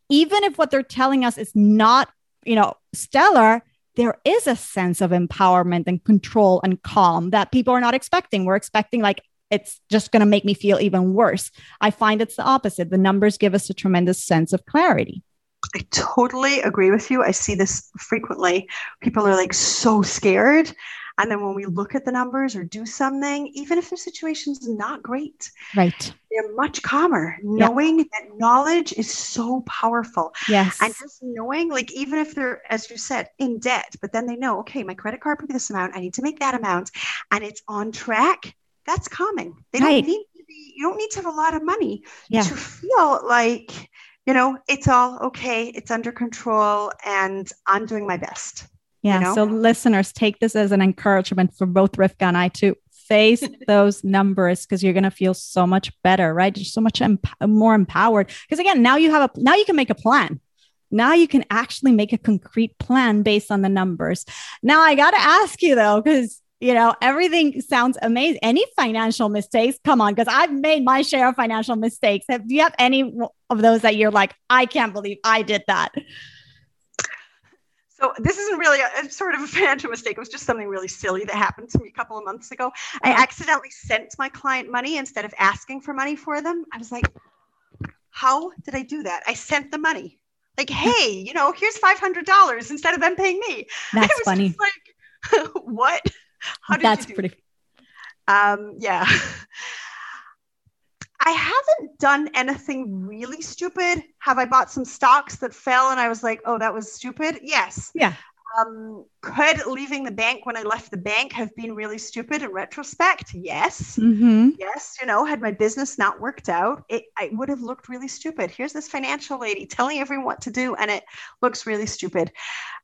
even if what they're telling us is not you know stellar there is a sense of empowerment and control and calm that people are not expecting we're expecting like it's just going to make me feel even worse. I find it's the opposite. The numbers give us a tremendous sense of clarity. I totally agree with you. I see this frequently. People are like so scared. And then when we look at the numbers or do something, even if the situation's not great, right, they're much calmer. Knowing that knowledge is so powerful. Yes. And just knowing, like, even if they're, as you said, in debt, but then they know, okay, my credit card be this amount. I need to make that amount and it's on track that's calming. They right. don't need to be, you don't need to have a lot of money yeah. to feel like, you know, it's all okay, it's under control, and I'm doing my best. Yeah. You know? So listeners, take this as an encouragement for both Rivka and I to face those numbers because you're going to feel so much better, right? You're so much emp- more empowered. Because again, now you have a now you can make a plan. Now you can actually make a concrete plan based on the numbers. Now I got to ask you though, because you know, everything sounds amazing. Any financial mistakes? Come on, because I've made my share of financial mistakes. Have, do you have any of those that you're like, I can't believe I did that? So this isn't really a, a, sort of a financial mistake. It was just something really silly that happened to me a couple of months ago. I uh-huh. accidentally sent my client money instead of asking for money for them. I was like, how did I do that? I sent the money. Like, hey, you know, here's five hundred dollars instead of them paying me. That's funny. like, what? How did That's pretty. Um, yeah. I haven't done anything really stupid. Have I bought some stocks that fell and I was like, oh, that was stupid? Yes. Yeah. Um, could leaving the bank when I left the bank have been really stupid in retrospect? Yes. Mm-hmm. Yes. You know, had my business not worked out, it, it would have looked really stupid. Here's this financial lady telling everyone what to do, and it looks really stupid.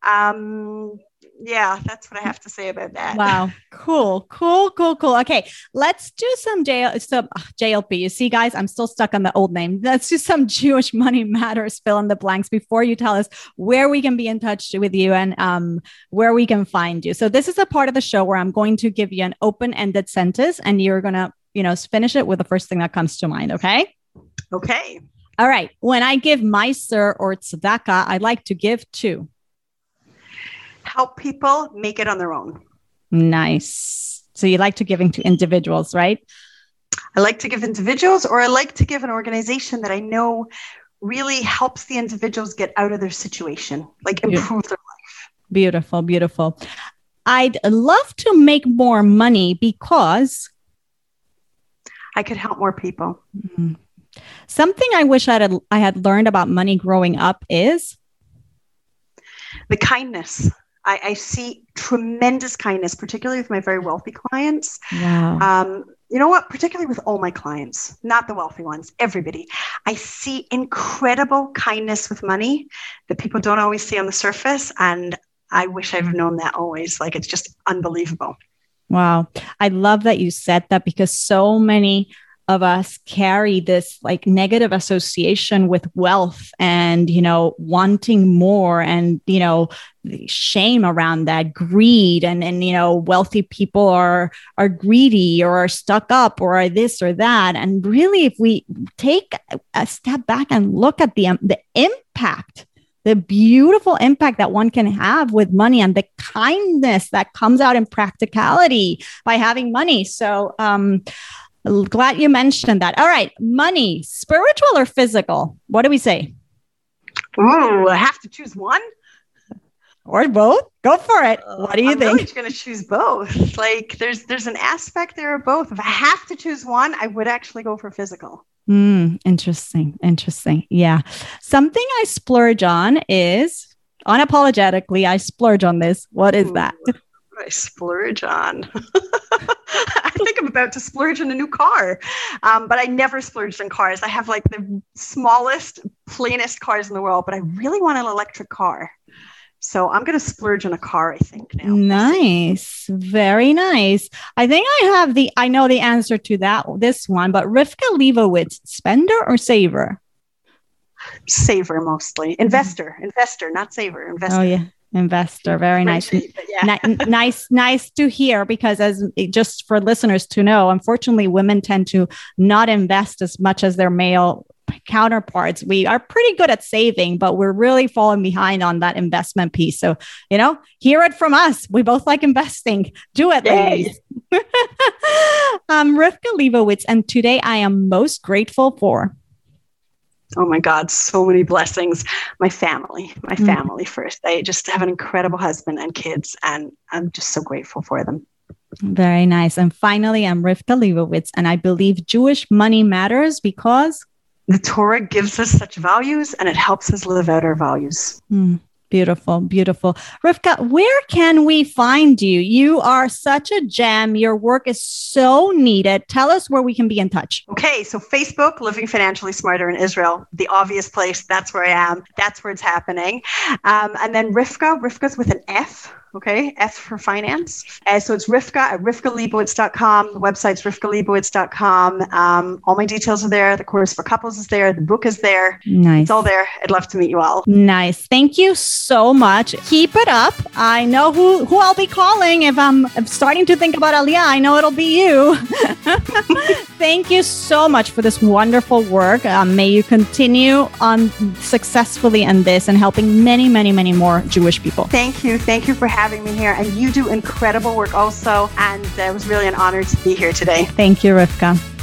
Um, yeah, that's what I have to say about that. Wow. Cool. Cool. Cool. Cool. Okay. Let's do some JL, some JLP. You see, guys, I'm still stuck on the old name. Let's do some Jewish money matters fill in the blanks before you tell us where we can be in touch with you and um, where we can find you. So this is a part of the show where I'm going to give you an open-ended sentence and you're going to, you know, finish it with the first thing that comes to mind. Okay. Okay. All right. When I give maaser or tzedakah, I like to give to help people make it on their own. Nice. So you like to giving to individuals, right? I like to give individuals, or I like to give an organization that I know really helps the individuals get out of their situation, like improve their life. Beautiful, beautiful. I'd love to make more money because I could help more people. Mm-hmm. Something I wish I had I had learned about money growing up is the kindness. I, I, see tremendous kindness, particularly with my very wealthy clients. Wow. Um, you know what? Particularly with all my clients, not the wealthy ones, everybody. I see incredible kindness with money that people don't always see on the surface. And I wish I've known that always. Like it's just unbelievable. Wow. I love that you said that because so many of us carry this like negative association with wealth and you know wanting more and you know shame around that greed and and you know wealthy people are are greedy or are stuck up or are this or that. And really if we take a step back and look at the the impact the beautiful impact that one can have with money and the kindness that comes out in practicality by having money. So um Glad you mentioned that. All right, money, spiritual or physical? What do we say? Ooh, I have to choose one or both. Go for it. What do you I'm think? I'm going to choose both. Like, there's there's an aspect there of both. If I have to choose one, I would actually go for physical. Mm, interesting. Interesting. Yeah. Something I splurge on is unapologetically. I splurge on this. What is Ooh. that? I splurge on? I think I'm about to splurge on a new car, um, but I never splurged on cars. I have like the smallest, plainest cars in the world, but I really want an electric car. So I'm going to splurge on a car, I think now. Nice. Very nice. I think I have the, I know the answer to that, this one, but Rivka Leibowitz, spender or saver? Saver mostly. Investor, investor, not saver, investor. Oh, yeah investor. Very nice. yeah. nice nice to hear because as just for listeners to know unfortunately women tend to not invest as much as their male counterparts. We are pretty good at saving but we're really falling behind on that investment piece. So you know hear it from us. We both like investing. Do it ladies. I'm rivka leibowitz and today i am most grateful for oh my God, so many blessings. My family, my mm. family first. I just have an incredible husband and kids, and I'm just so grateful for them. Very nice. And finally, I'm Rivka Leibowitz, and I believe Jewish money matters because the Torah gives us such values and it helps us live out our values. Mm. Beautiful, beautiful. Rivka, where can we find you? You are such a gem. Your work is so needed. Tell us where we can be in touch. Okay, so Facebook, Living Financially Smarter in Israel, the obvious place. That's where I am. That's where it's happening. Um, and then Rivka, Rivka's with an F okay? F for finance. Uh, so it's Rivka at rivkaleibowitz.com. The website's rivkaleibowitz.com. Um, all my details are there. The course for couples is there. The book is there. Nice. It's all there. I'd love to meet you all. Nice. Thank you so much. Keep it up. I know who, who I'll be calling if I'm, starting to think about Aliyah. I know it'll be you. Thank you so much for this wonderful work. Um, may you continue on successfully in this and helping many, many, many more Jewish people. Thank you. Thank you for having having me here. And you do incredible work also. And uh, it was really an honor to be here today. Thank you, Rivka.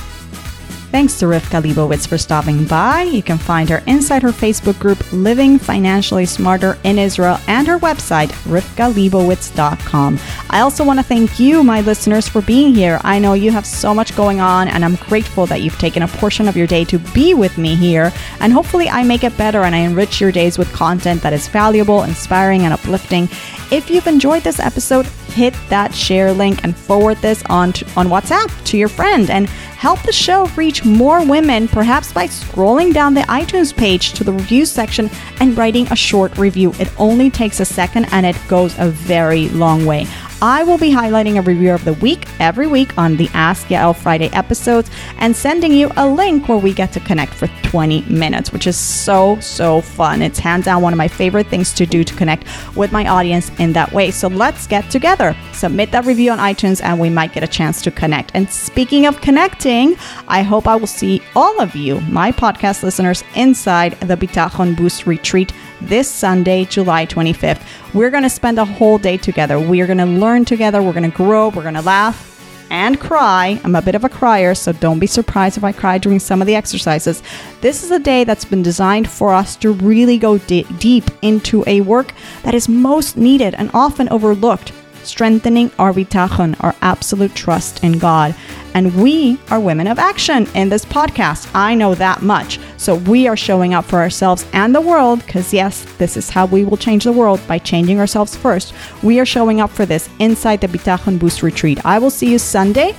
Thanks to Rivka Leibowitz for stopping by. You can find her inside her Facebook group, Living Financially Smarter in Israel, and her website, rivkaleibowitz.com. I also want to thank you, my listeners, for being here. I know you have so much going on, and I'm grateful that you've taken a portion of your day to be with me here. And hopefully, I make it better and I enrich your days with content that is valuable, inspiring, and uplifting. If you've enjoyed this episode, hit that share link and forward this on on WhatsApp to your friend and help the show reach more women, perhaps by scrolling down the iTunes page to the review section and writing a short review. It only takes a second and it goes a very long way. I will be highlighting a review of the week every week on the Ask Yael Friday episodes and sending you a link where we get to connect for 20 minutes, which is so, so fun. It's hands down one of my favorite things to do to connect with my audience in that way. So let's get together. Submit that review on iTunes and we might get a chance to connect. And speaking of connecting, I hope I will see all of you, my podcast listeners, inside the Bitachon Boost retreat this Sunday, July 25th. We're going to spend a whole day together. We are going to learn together. We're going to grow. We're going to laugh and cry. I'm a bit of a crier, so don't be surprised if I cry during some of the exercises. This is a day that's been designed for us to really go d- deep into a work that is most needed and often overlooked strengthening our bitachon, our absolute trust in God. And we are women of action in this podcast. I know that much. So we are showing up for ourselves and the world because, yes, this is how we will change the world by changing ourselves first. We are showing up for this inside the Bitachon Boost Retreat. I will see you Sunday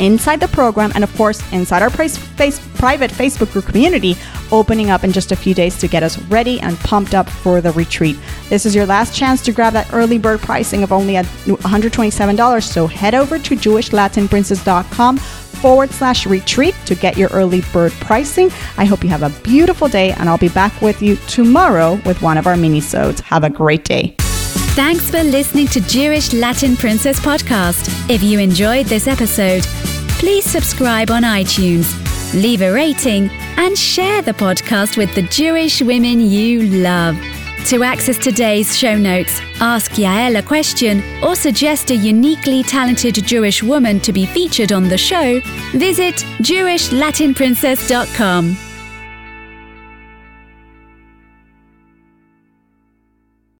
inside the program and of course inside our face, face, private facebook group community opening up in just a few days to get us ready and pumped up for the retreat this is your last chance to grab that early bird pricing of only $127 so head over to jewishlatinprincess.com forward slash retreat to get your early bird pricing. I hope you have a beautiful day, and I'll be back with you tomorrow with one of our mini-sodes. Have a great day. Thanks for listening to Jewish Latin Princess Podcast. If you enjoyed this episode, please subscribe on iTunes, leave a rating, and share the podcast with the Jewish women you love. To access today's show notes, ask Yael a question, or suggest a uniquely talented Jewish woman to be featured on the show, visit JewishLatinPrincess.com.